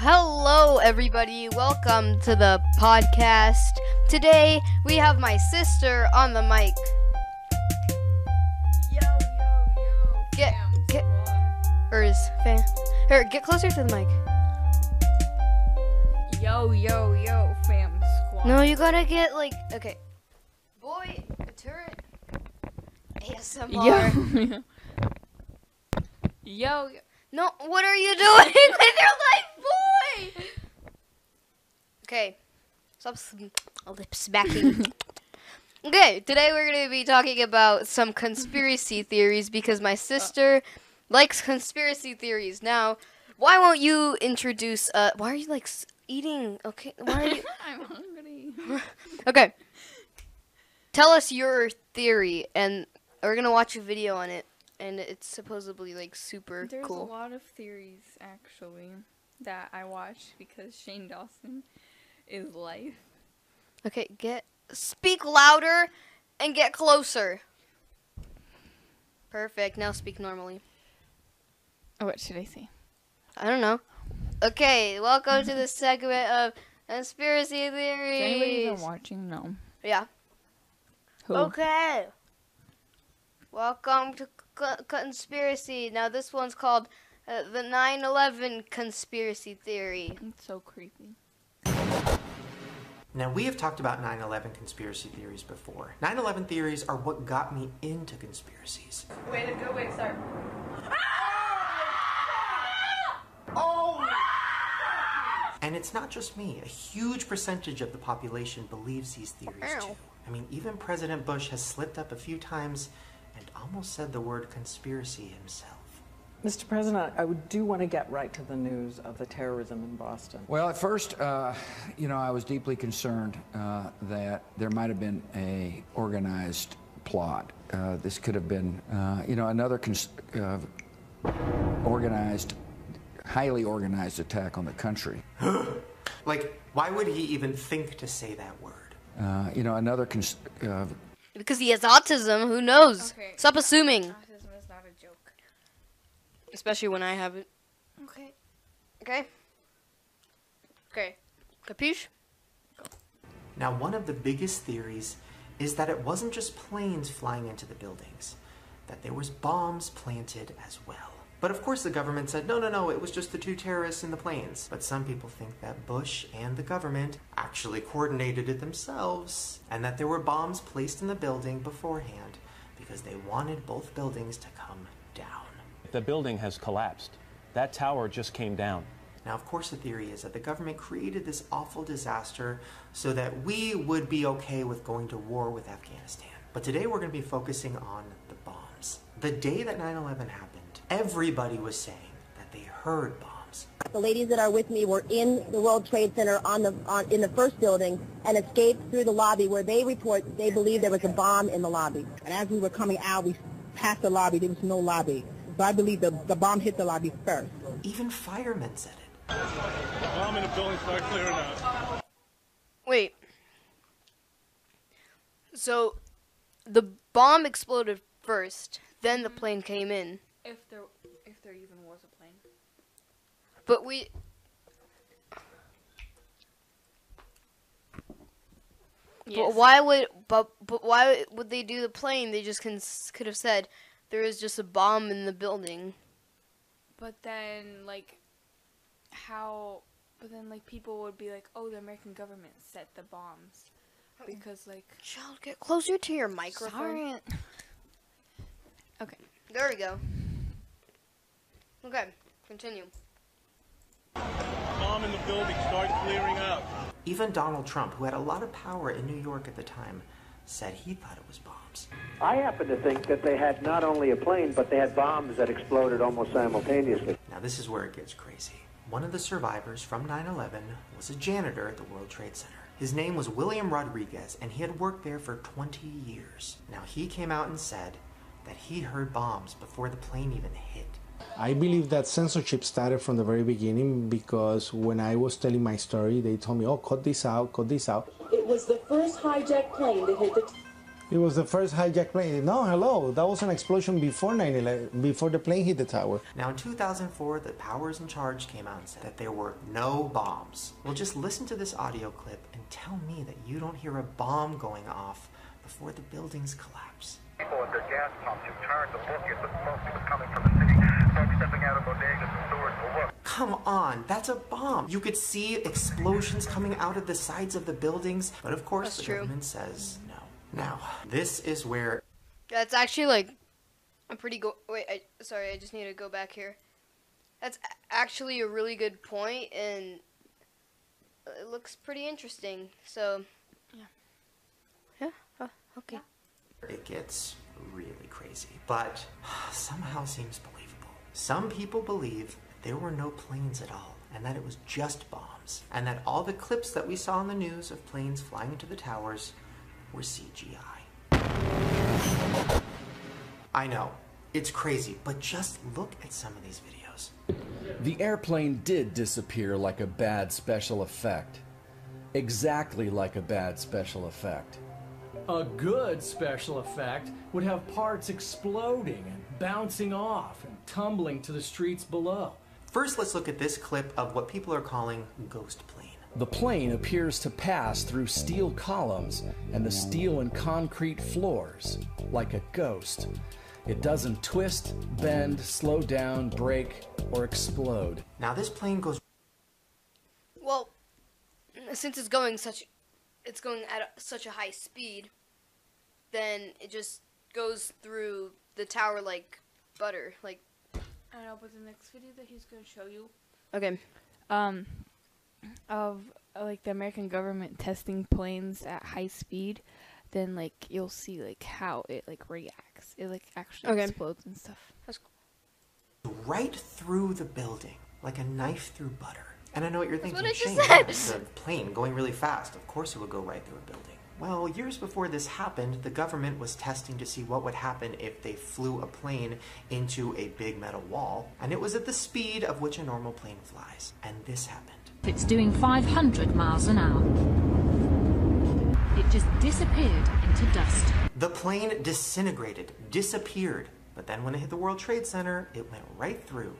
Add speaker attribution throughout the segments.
Speaker 1: Hello, everybody. Welcome to the podcast. Today we have my sister on the mic.
Speaker 2: Yo, yo, yo.
Speaker 1: Get-
Speaker 2: fam
Speaker 1: get-
Speaker 2: squad.
Speaker 1: Or is fan? Here, get closer to the mic.
Speaker 2: Yo, yo, yo, fam squad.
Speaker 1: No, you gotta get like okay. Boy, turret. ASMR.
Speaker 2: Yo. yo, yo.
Speaker 1: No, what are you doing with your life, boy? Okay, stop lip smacking. okay, today we're gonna be talking about some conspiracy theories because my sister likes conspiracy theories. Now, why won't you introduce? Uh, why are you like eating? Okay, why are you?
Speaker 2: I'm hungry.
Speaker 1: Okay, tell us your theory, and we're gonna watch a video on it. And it's supposedly like super
Speaker 2: There's
Speaker 1: cool.
Speaker 2: a lot of theories actually that I watch because Shane Dawson is life.
Speaker 1: Okay, get speak louder and get closer. Perfect. Now speak normally.
Speaker 2: Oh, what should I say?
Speaker 1: I don't know. Okay, welcome to the segment of conspiracy theory.
Speaker 2: Is anybody even watching? No.
Speaker 1: Yeah.
Speaker 2: Who?
Speaker 1: Okay. Welcome to c- conspiracy. Now this one's called uh, the 9/11 conspiracy theory.
Speaker 2: It's so creepy.
Speaker 3: Now, we have talked about 9 11 conspiracy theories before. 9 11 theories are what got me into conspiracies.
Speaker 2: Way to go, wait, start.
Speaker 3: And it's not just me, a huge percentage of the population believes these theories
Speaker 1: Ow.
Speaker 3: too. I mean, even President Bush has slipped up a few times and almost said the word conspiracy himself.
Speaker 4: Mr. President, I would do want to get right to the news of the terrorism in Boston.
Speaker 5: Well, at first, uh, you know, I was deeply concerned uh, that there might have been a organized plot. Uh, this could have been, uh, you know, another cons- uh, organized, highly organized attack on the country.
Speaker 3: Like, why would he even think to say that word?
Speaker 5: Uh, you know, another cons- uh,
Speaker 1: Because he has autism. Who knows?
Speaker 2: Okay.
Speaker 1: Stop assuming.
Speaker 2: Autism is not a joke.
Speaker 1: Especially when I have it.
Speaker 2: Okay.
Speaker 1: Okay. Okay. Capiche?
Speaker 3: Now, one of the biggest theories is that it wasn't just planes flying into the buildings, that there was bombs planted as well. But of course the government said, no, no, no, it was just the two terrorists in the planes. But some people think that Bush and the government actually coordinated it themselves, and that there were bombs placed in the building beforehand because they wanted both buildings to come down.
Speaker 6: The building has collapsed. That tower just came down.
Speaker 3: Now, of course, the theory is that the government created this awful disaster so that we would be okay with going to war with Afghanistan. But today we're going to be focusing on the bombs. The day that 9 11 happened, everybody was saying that they heard bombs.
Speaker 7: The ladies that are with me were in the World Trade Center on the on, in the first building and escaped through the lobby where they report they believe there was a bomb in the lobby.
Speaker 8: And as we were coming out, we passed the lobby. There was no lobby. So I believe the, the bomb hit the lobby first.
Speaker 3: Even firemen said it.
Speaker 9: Bomb in the building, start clearing out.
Speaker 1: Wait. So, the bomb exploded first, then the plane came in.
Speaker 2: If there, if there even was a plane.
Speaker 1: But we. Yes. But why would but but why would they do the plane? They just cons- could have said there is just a bomb in the building.
Speaker 2: But then, like, how? But then, like, people would be like, "Oh, the American government set the bombs," because, like,
Speaker 1: Child, get closer to your microphone.
Speaker 2: sorry. Okay.
Speaker 1: There we go. Okay, continue.
Speaker 9: Bomb in the building, start clearing out.
Speaker 3: Even Donald Trump, who had a lot of power in New York at the time, said he thought it was bombs.
Speaker 10: I happen to think that they had not only a plane, but they had bombs that exploded almost simultaneously.
Speaker 3: Now, this is where it gets crazy. One of the survivors from 9 11 was a janitor at the World Trade Center. His name was William Rodriguez, and he had worked there for 20 years. Now, he came out and said that he heard bombs before the plane even hit.
Speaker 11: I believe that censorship started from the very beginning because when I was telling my story, they told me, oh, cut this out, cut this out.
Speaker 7: It was the first hijacked plane that hit the
Speaker 11: It was the first hijacked plane. No, hello, that was an explosion before 9/11, before the plane hit the tower.
Speaker 3: Now, in 2004, the powers in charge came out and said that there were no bombs. Well, just listen to this audio clip and tell me that you don't hear a bomb going off before the buildings collapse.
Speaker 12: People at their gas pumps who turned to look at the smoke that was coming from the
Speaker 3: Come on, that's a bomb. You could see explosions coming out of the sides of the buildings, but of course
Speaker 1: That's
Speaker 3: the
Speaker 1: true.
Speaker 3: government says no. Now, this is where
Speaker 1: That's actually like a pretty go. Wait, I sorry, I just need to go back here. That's actually a really good point, and it looks pretty interesting. So, yeah, yeah, uh, okay.
Speaker 3: it gets really crazy, but somehow seems believable. Some people believe that there were no planes at all, and that it was just bombs, and that all the clips that we saw in the news of planes flying into the towers were CGI. I know, it's crazy, but just look at some of these videos.
Speaker 13: The airplane did disappear like a bad special effect. Exactly like a bad special effect.
Speaker 14: A good special effect would have parts exploding and bouncing off and tumbling to the streets below.
Speaker 3: First, let's look at this clip of what people are calling ghost plane.
Speaker 13: The plane appears to pass through steel columns and the steel and concrete floors like a ghost. It doesn't twist, bend, slow down, break, or explode.
Speaker 3: Now, this plane goes
Speaker 1: Well, since it's going such, it's going at a, such a high speed, then it just goes through the tower like butter. Like,
Speaker 2: I know, but the next video that he's gonna show you,
Speaker 1: okay,
Speaker 2: um, of like the American government testing planes at high speed, then like you'll see like how it like reacts. It like actually
Speaker 1: Okay.
Speaker 2: explodes and stuff.
Speaker 1: That's cool.
Speaker 3: right through the building, like a knife through butter. And I know what you're
Speaker 1: That's
Speaker 3: thinking.
Speaker 1: what I just
Speaker 3: Shane,
Speaker 1: said.
Speaker 3: it's a plane going really fast. Of course it would go right through a building. Well, years before this happened, the government was testing to see what would happen if they flew a plane into a big metal wall, and it was at the speed of which a normal plane flies. And this happened.
Speaker 15: It's doing 500 miles an hour. It just disappeared into dust.
Speaker 3: The plane disintegrated, disappeared, but then when it hit the World Trade Center, it went right through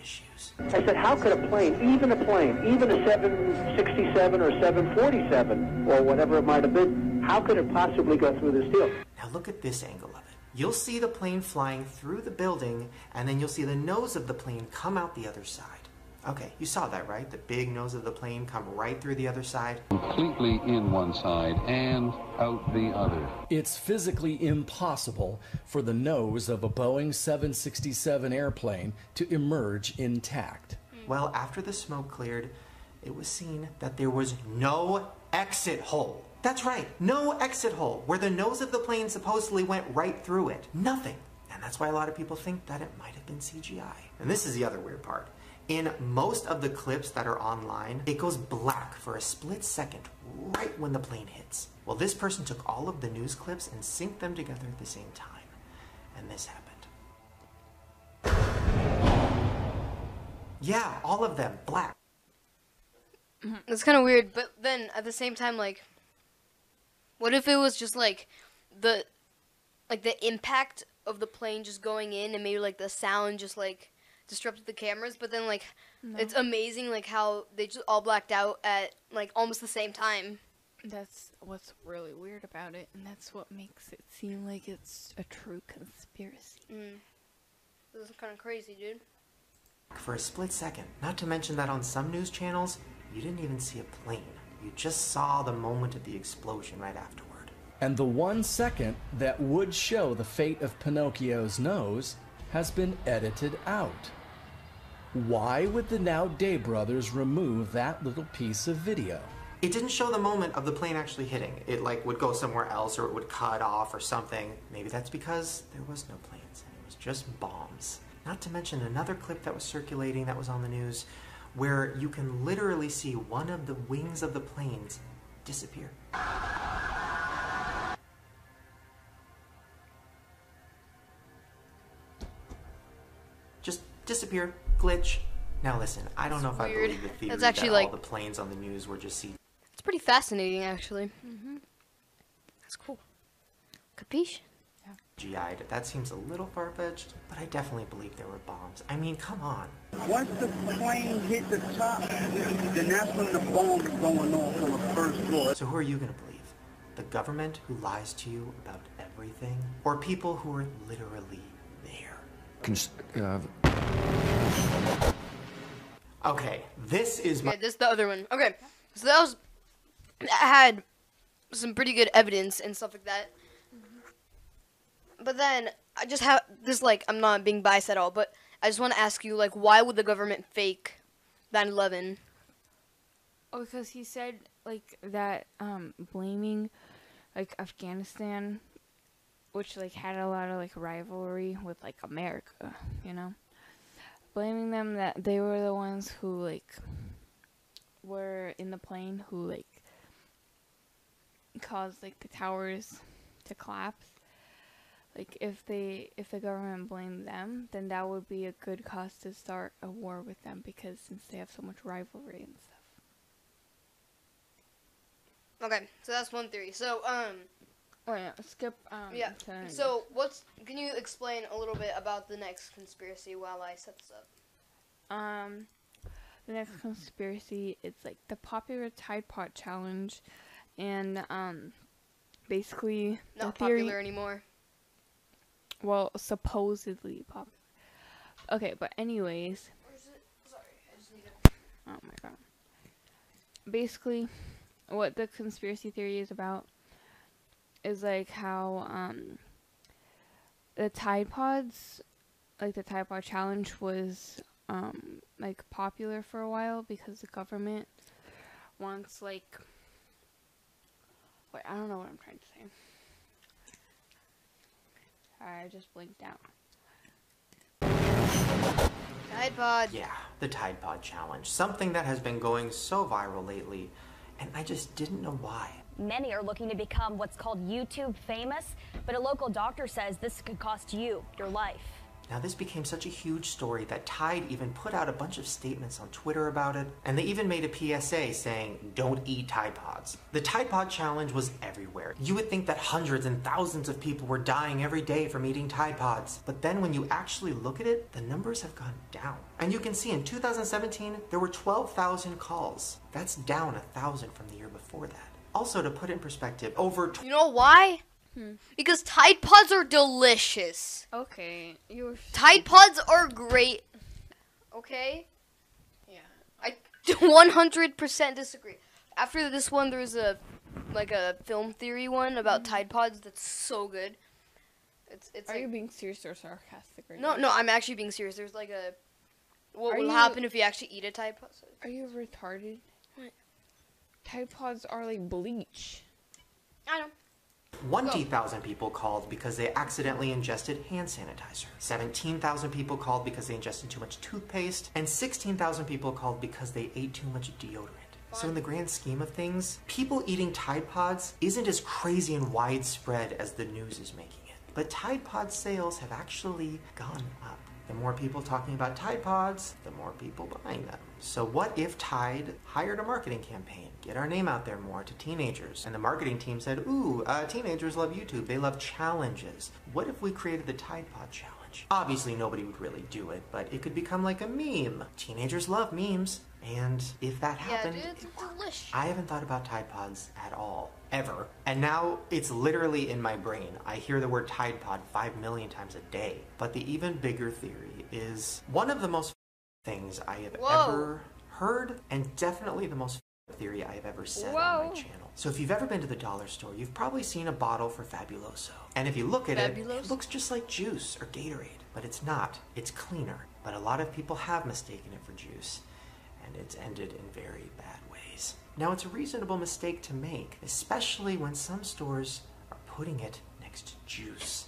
Speaker 3: issues.
Speaker 10: I said, how could a plane, even a plane, even a 767 or 747 or whatever it might have been, how could it possibly go through this deal?
Speaker 3: Now look at this angle of it. You'll see the plane flying through the building, and then you'll see the nose of the plane come out the other side. Okay, you saw that, right? The big nose of the plane come right through the other side.
Speaker 16: completely in one side and out the other.
Speaker 13: It's physically impossible for the nose of a Boeing 767 airplane to emerge intact.
Speaker 3: Well, after the smoke cleared, it was seen that there was no exit hole. That's right, no exit hole where the nose of the plane supposedly went right through it. Nothing. And that's why a lot of people think that it might have been CGI. And this is the other weird part. In most of the clips that are online, it goes black for a split second right when the plane hits. Well, this person took all of the news clips and synced them together at the same time. And this happened. Yeah, all of them, black. Mm-hmm.
Speaker 1: it's kind of weird. But then at the same time, like, what if it was just like the, like the impact of the plane just going in, and maybe like the sound just like disrupted the cameras. But then like, it's amazing like how they just all blacked out at like almost the same time.
Speaker 2: That's what's really weird about it, and that's what makes it seem like it's a true conspiracy.
Speaker 1: Mm. This is kind of crazy, dude.
Speaker 3: For a split second. Not to mention that on some news channels, you didn't even see a plane. You just saw the moment of the explosion right afterward.
Speaker 13: And the one second that would show the fate of Pinocchio's nose has been edited out. Why would the Naudet brothers remove that little piece of video?
Speaker 3: It didn't show the moment of the plane actually hitting. It like would go somewhere else or it would cut off or something. Maybe that's because there was no planes and it was just bombs. Not to mention another clip that was circulating that was on the news where you can literally see one of the wings of the planes disappear. Disappear, glitch. Now listen, I don't know if I
Speaker 1: weird.
Speaker 3: believe the theory
Speaker 1: That's actually
Speaker 3: that
Speaker 1: like-
Speaker 3: all the planes on the news were just CG.
Speaker 1: It's pretty fascinating, actually.
Speaker 2: Mm-hmm.
Speaker 1: That's cool. Capiche? Yeah.
Speaker 3: GI'd. That seems a little far-fetched, but I definitely believe there were bombs. I mean, come on.
Speaker 17: Once the plane hit the top, then that's when the bombs is going off on the first floor.
Speaker 3: So who are you going to believe? The government who lies to you about everything? Or people who are literally there?
Speaker 5: Cons- uh,
Speaker 3: Okay, this is my...
Speaker 1: Okay, this is the other one. Okay, so that was that had some pretty good evidence and stuff like that. But then I just have this like I'm not being biased at all, but I just want to ask you like why would the government fake 9/11?
Speaker 2: Oh, because he said like that um blaming like Afghanistan, which like had a lot of like rivalry with like America, you know, blaming them that they were the ones who like were in the plane who like caused like the towers to collapse. Like if they if the government blamed them, then that would be a good cause to start a war with them because since they have so much rivalry and stuff.
Speaker 1: Okay, so that's one theory. So um
Speaker 2: Oh yeah, skip um
Speaker 1: yeah. So what's can you explain a little bit about the next conspiracy while I set this up?
Speaker 2: Um, the next conspiracy is like the popular Tide Pod challenge, and um, basically
Speaker 1: Not
Speaker 2: the theory.
Speaker 1: popular anymore.
Speaker 2: Well, supposedly popular. Okay, but anyways. Sorry, I just need it. oh my god. Basically, what the conspiracy theory is about is like how um the Tide Pods, like the Tide Pod challenge was um like popular for a while because the government wants like wait, I don't know what I'm trying to say. I just blinked out.
Speaker 1: Tide Pod.
Speaker 3: Yeah, the Tide Pod Challenge. Something that has been going so viral lately, and I just didn't know why.
Speaker 18: Many are looking to become what's called YouTube famous, but a local doctor says this could cost you your life.
Speaker 3: Now, this became such a huge story that Tide even put out a bunch of statements on Twitter about it, and they even made a PSA saying, don't eat Tide Pods. The Tide Pod Challenge was everywhere. You would think that hundreds and thousands of people were dying every day from eating Tide Pods, but then when you actually look at it, the numbers have gone down. And you can see in 2017, there were 12,000 calls. That's down a 1,000 from the year before that. Also, to put in perspective, over
Speaker 1: You know why?
Speaker 2: Hmm.
Speaker 1: Because Tide Pods are delicious.
Speaker 2: Okay, you were
Speaker 1: Tide Pods are great. Okay?
Speaker 2: Yeah.
Speaker 1: I 100% disagree. After this one, there's a like a film theory one about Tide Pods that's so good. It's it's
Speaker 2: Are
Speaker 1: like,
Speaker 2: you being serious or sarcastic right
Speaker 1: No,
Speaker 2: now?
Speaker 1: no, I'm actually being serious. There's like a what
Speaker 2: Are
Speaker 1: will
Speaker 2: you-
Speaker 1: happen if you actually eat a Tide Pod?
Speaker 2: Are you retarded?
Speaker 1: What?
Speaker 2: Tide Pods are like bleach.
Speaker 1: I don't know.
Speaker 3: 20,000 people called because they accidentally ingested hand sanitizer. 17,000 people called because they ingested too much toothpaste. And 16,000 people called because they ate too much deodorant. So, in the grand scheme of things, people eating Tide Pods isn't as crazy and widespread as the news is making it. But Tide Pod sales have actually gone up. The more people talking about Tide Pods, the more people buying them. So, what if Tide hired a marketing campaign, get our name out there more to teenagers? And the marketing team said, Ooh, uh, teenagers love YouTube, they love challenges. What if we created the Tide Pod Challenge? Obviously, nobody would really do it, but it could become like a meme. Teenagers love memes. And if that
Speaker 1: Yeah,
Speaker 3: happened,
Speaker 1: dude, it's delicious.
Speaker 3: I haven't thought about Tide Pods at all, ever. And now it's literally in my brain. I hear the word Tide Pod five million times a day. But the even bigger theory is one of the most things I have
Speaker 1: Whoa.
Speaker 3: ever heard, and definitely the most theory I have ever said on my channel. So if you've ever been to the dollar store, you've probably seen a bottle for Fabuloso. And if you look at it, it looks just like juice or Gatorade, but it's not. It's cleaner. But a lot of people have mistaken it for juice and it's ended in very bad ways. Now, it's a reasonable mistake to make, especially when some stores are putting it next to juice.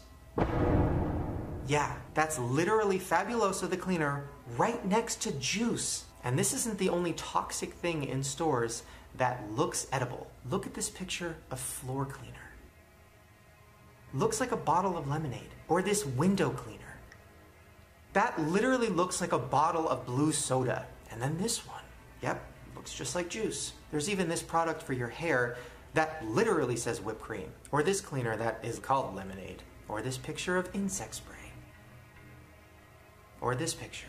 Speaker 3: Yeah, that's literally Fabuloso the cleaner right next to juice. And this isn't the only toxic thing in stores that looks edible. Look at this picture of floor cleaner. Looks like a bottle of lemonade, or this window cleaner. That literally looks like a bottle of blue soda. And then this one. Yep, looks just like juice. There's even this product for your hair. that literally says whipped cream, or this cleaner that is called lemonade, or this picture of insect spray, or this picture,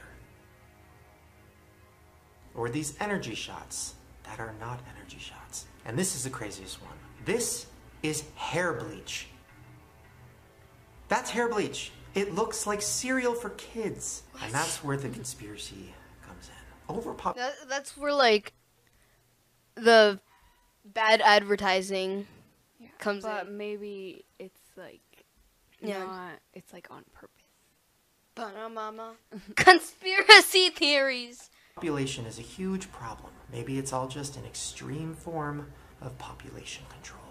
Speaker 3: or these energy shots that are not energy shots. And this is the craziest one. This is hair bleach. That's hair bleach. It looks like cereal for kids. And that's where the conspiracy. Overpop.
Speaker 1: That, that's where like the bad advertising comes
Speaker 2: but
Speaker 1: in.
Speaker 2: maybe it's like
Speaker 1: Yeah.
Speaker 2: not. It's like on purpose.
Speaker 1: Mama. Conspiracy theories.
Speaker 3: Population is a huge problem. Maybe it's all just an extreme form of population control.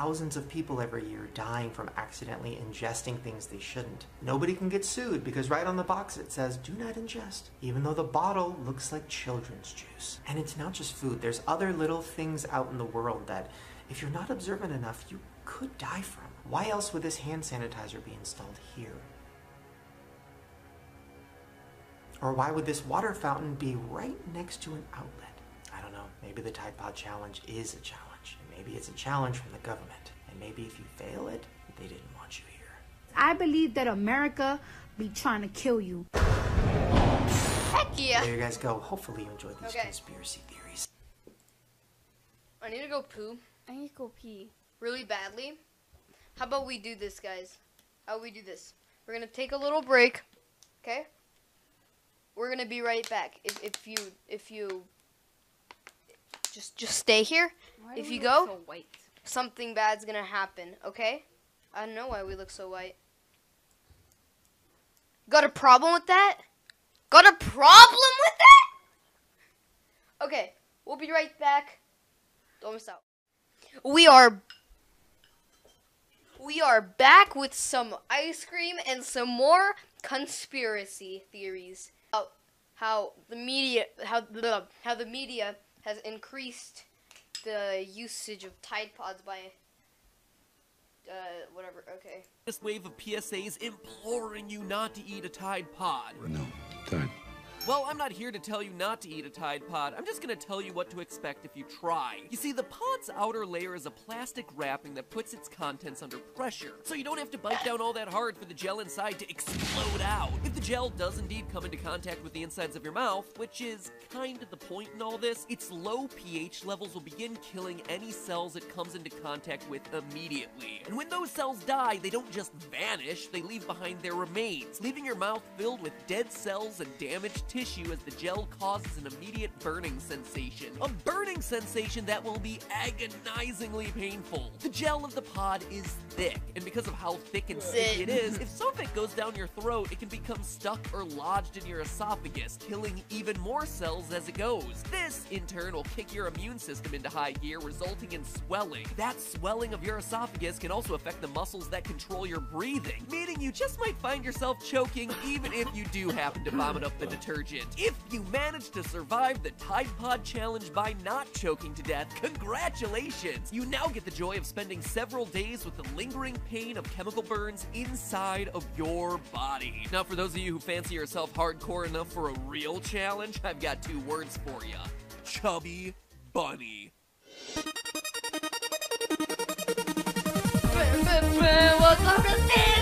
Speaker 3: Thousands of people every year dying from accidentally ingesting things they shouldn't. Nobody can get sued because right on the box it says, do not ingest, even though the bottle looks like children's juice. And it's not just food, there's other little things out in the world that, if you're not observant enough, you could die from. Why else would this hand sanitizer be installed here? Or why would this water fountain be right next to an outlet? I don't know. Maybe the Tide Pod Challenge is a challenge. And maybe it's a challenge from the government. And maybe if you fail it, they didn't want you here.
Speaker 19: I believe that America be trying to kill you.
Speaker 1: Heck yeah.
Speaker 3: There you guys go. Hopefully you enjoyed these
Speaker 1: Okay.
Speaker 3: conspiracy theories.
Speaker 1: I need to go poo
Speaker 2: I need to go pee.
Speaker 1: really badly. How about we do this, guys? How we do this? We're gonna take a little break. Okay. We're gonna be right back. If, if you if you just just stay here.
Speaker 2: Why
Speaker 1: if you go,
Speaker 2: so white?
Speaker 1: something bad's gonna happen. Okay. I don't know why we look so white. Got a problem with that? Got a problem with that? Okay, we'll be right back. Don't miss out. We are we are back with some ice cream and some more conspiracy theories. How, how the media how the how the media has increased the usage of Tide Pods by uh whatever. Okay.
Speaker 20: This wave of PSAs imploring you not to eat a Tide Pod.
Speaker 21: No, Tide.
Speaker 20: Well, I'm not here to tell you not to eat a Tide Pod. I'm just gonna tell you what to expect if you try. You see, the pod's outer layer is a plastic wrapping that puts its contents under pressure, so you don't have to bite down all that hard for the gel inside to explode out. If the gel does indeed come into contact with the insides of your mouth, which is kind of the point in all this, its low pH levels will begin killing any cells it comes into contact with immediately. And when those cells die, they don't just vanish, they leave behind their remains, leaving your mouth filled with dead cells and damaged tissue as the gel causes an immediate burning sensation. A burning sensation that will be agonizingly painful. The gel of the pod is thick, and because of how thick and sticky it is, if some of it goes down your throat, it can become stuck or lodged in your esophagus, killing even more cells as it goes. This, in turn, will kick your immune system into high gear, resulting in swelling. That swelling of your esophagus can also affect the muscles that control your breathing, meaning you just might find yourself choking even if you do happen to vomit up the detergent. If you manage to survive the Tide Pod Challenge by not choking to death, congratulations! You now get the joy of spending several days with the lingering pain of chemical burns inside of your body. Now, for those of you who fancy yourself hardcore enough for a real challenge, I've got two words for you Chubby Bunny.
Speaker 1: What's up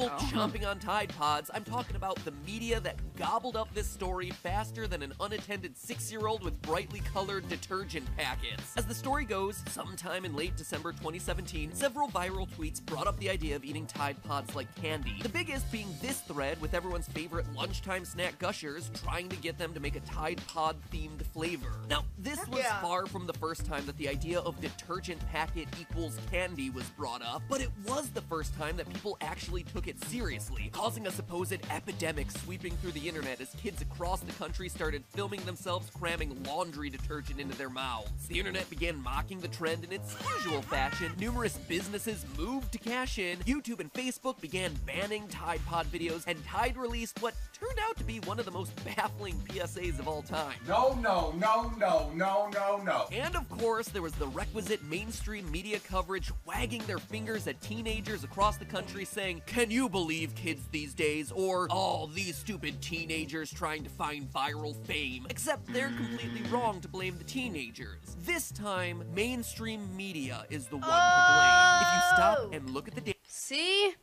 Speaker 20: Mean chomping uh-huh. on Tide Pods. I'm talking about the media that gobbled up this story faster than an unattended six-year-old with brightly colored detergent packets. As the story goes, sometime in late December 2017, several viral tweets brought up the idea of eating Tide Pods like candy. The biggest being this thread with everyone's favorite lunchtime snack gushers trying to get them to make a Tide Pod themed flavor. Now, this was
Speaker 1: Yeah.
Speaker 20: far from the first time that the idea of detergent packet equals candy was brought up, but it was the first time that people actually took it seriously, causing a supposed epidemic sweeping through the internet as kids across the country started filming themselves cramming laundry detergent into their mouths. The internet began mocking the trend in its usual fashion. Numerous businesses moved to cash in. YouTube and Facebook began banning Tide Pod videos, and Tide released what turned out to be one of the most baffling PSAs of all time.
Speaker 21: No, no, no, no, no, no, no.
Speaker 20: And of course, there was the requisite mainstream media coverage wagging their fingers at teenagers across the country saying, Can you you believe kids these days, or all these stupid teenagers trying to find viral fame. Except they're completely wrong to blame the teenagers. This time, mainstream media is the one to blame. If you stop oh. and look at the data.
Speaker 1: See?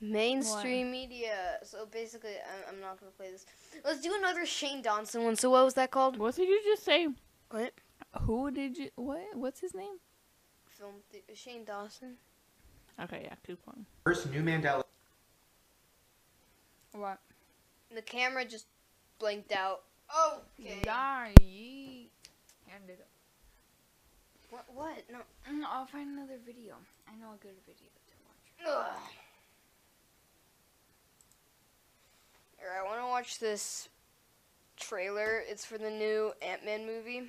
Speaker 1: Mainstream media. So basically, I'm, I'm not gonna play this. Let's do another Shane Dawson one. So what was that called?
Speaker 2: What did you just say?
Speaker 1: What?
Speaker 2: Who did you? What? What's his name?
Speaker 1: Film th- Shane Dawson.
Speaker 2: Okay, yeah, keep going.
Speaker 3: First new Mandela.
Speaker 2: What?
Speaker 1: The camera just blinked out. Oh, okay.
Speaker 2: Sorry. Hand it up.
Speaker 1: What? What? No.
Speaker 2: Mm, I'll find another video. I know a good video to watch.
Speaker 1: Ugh. Alright, I want to watch this trailer. It's for the new Ant Man movie.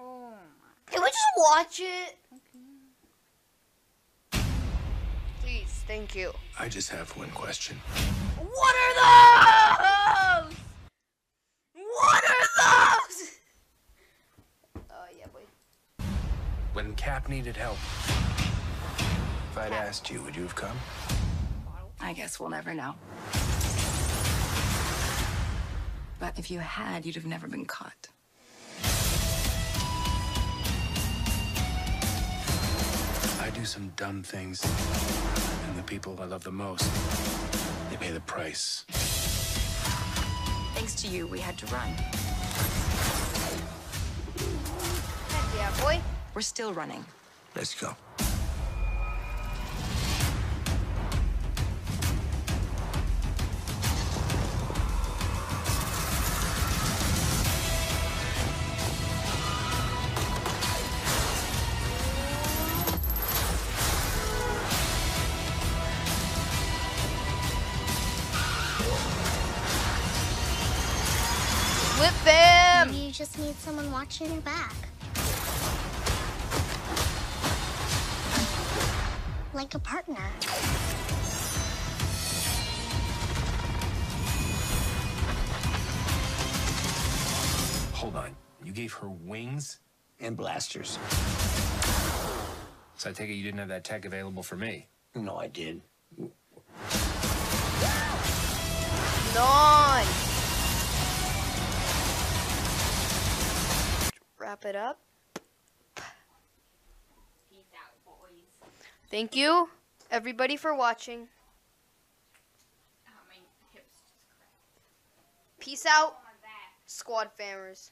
Speaker 2: Oh
Speaker 1: Can we just watch it? Please, thank you.
Speaker 22: I just have one question.
Speaker 1: What are those? What are those? Oh yeah, boy.
Speaker 22: When Cap needed help, if I'd asked you, would you have come?
Speaker 23: I guess we'll never know. But if you had, you'd have never been caught.
Speaker 22: I do some dumb things, and the people I love the most, they pay the price.
Speaker 23: Thanks to you, we had to run.
Speaker 1: Heck yeah, boy.
Speaker 23: We're still running.
Speaker 22: Let's go.
Speaker 24: Just need someone watching your back. Like a partner.
Speaker 22: Hold on. You gave her wings and blasters. So I take it you didn't have that tech available for me? No, I did.
Speaker 1: Non. Wrap it up. Thank you, everybody, for watching. Peace out, squad famers.